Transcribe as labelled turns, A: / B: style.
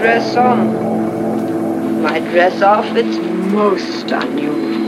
A: dress on. My dress off, it's most unusual.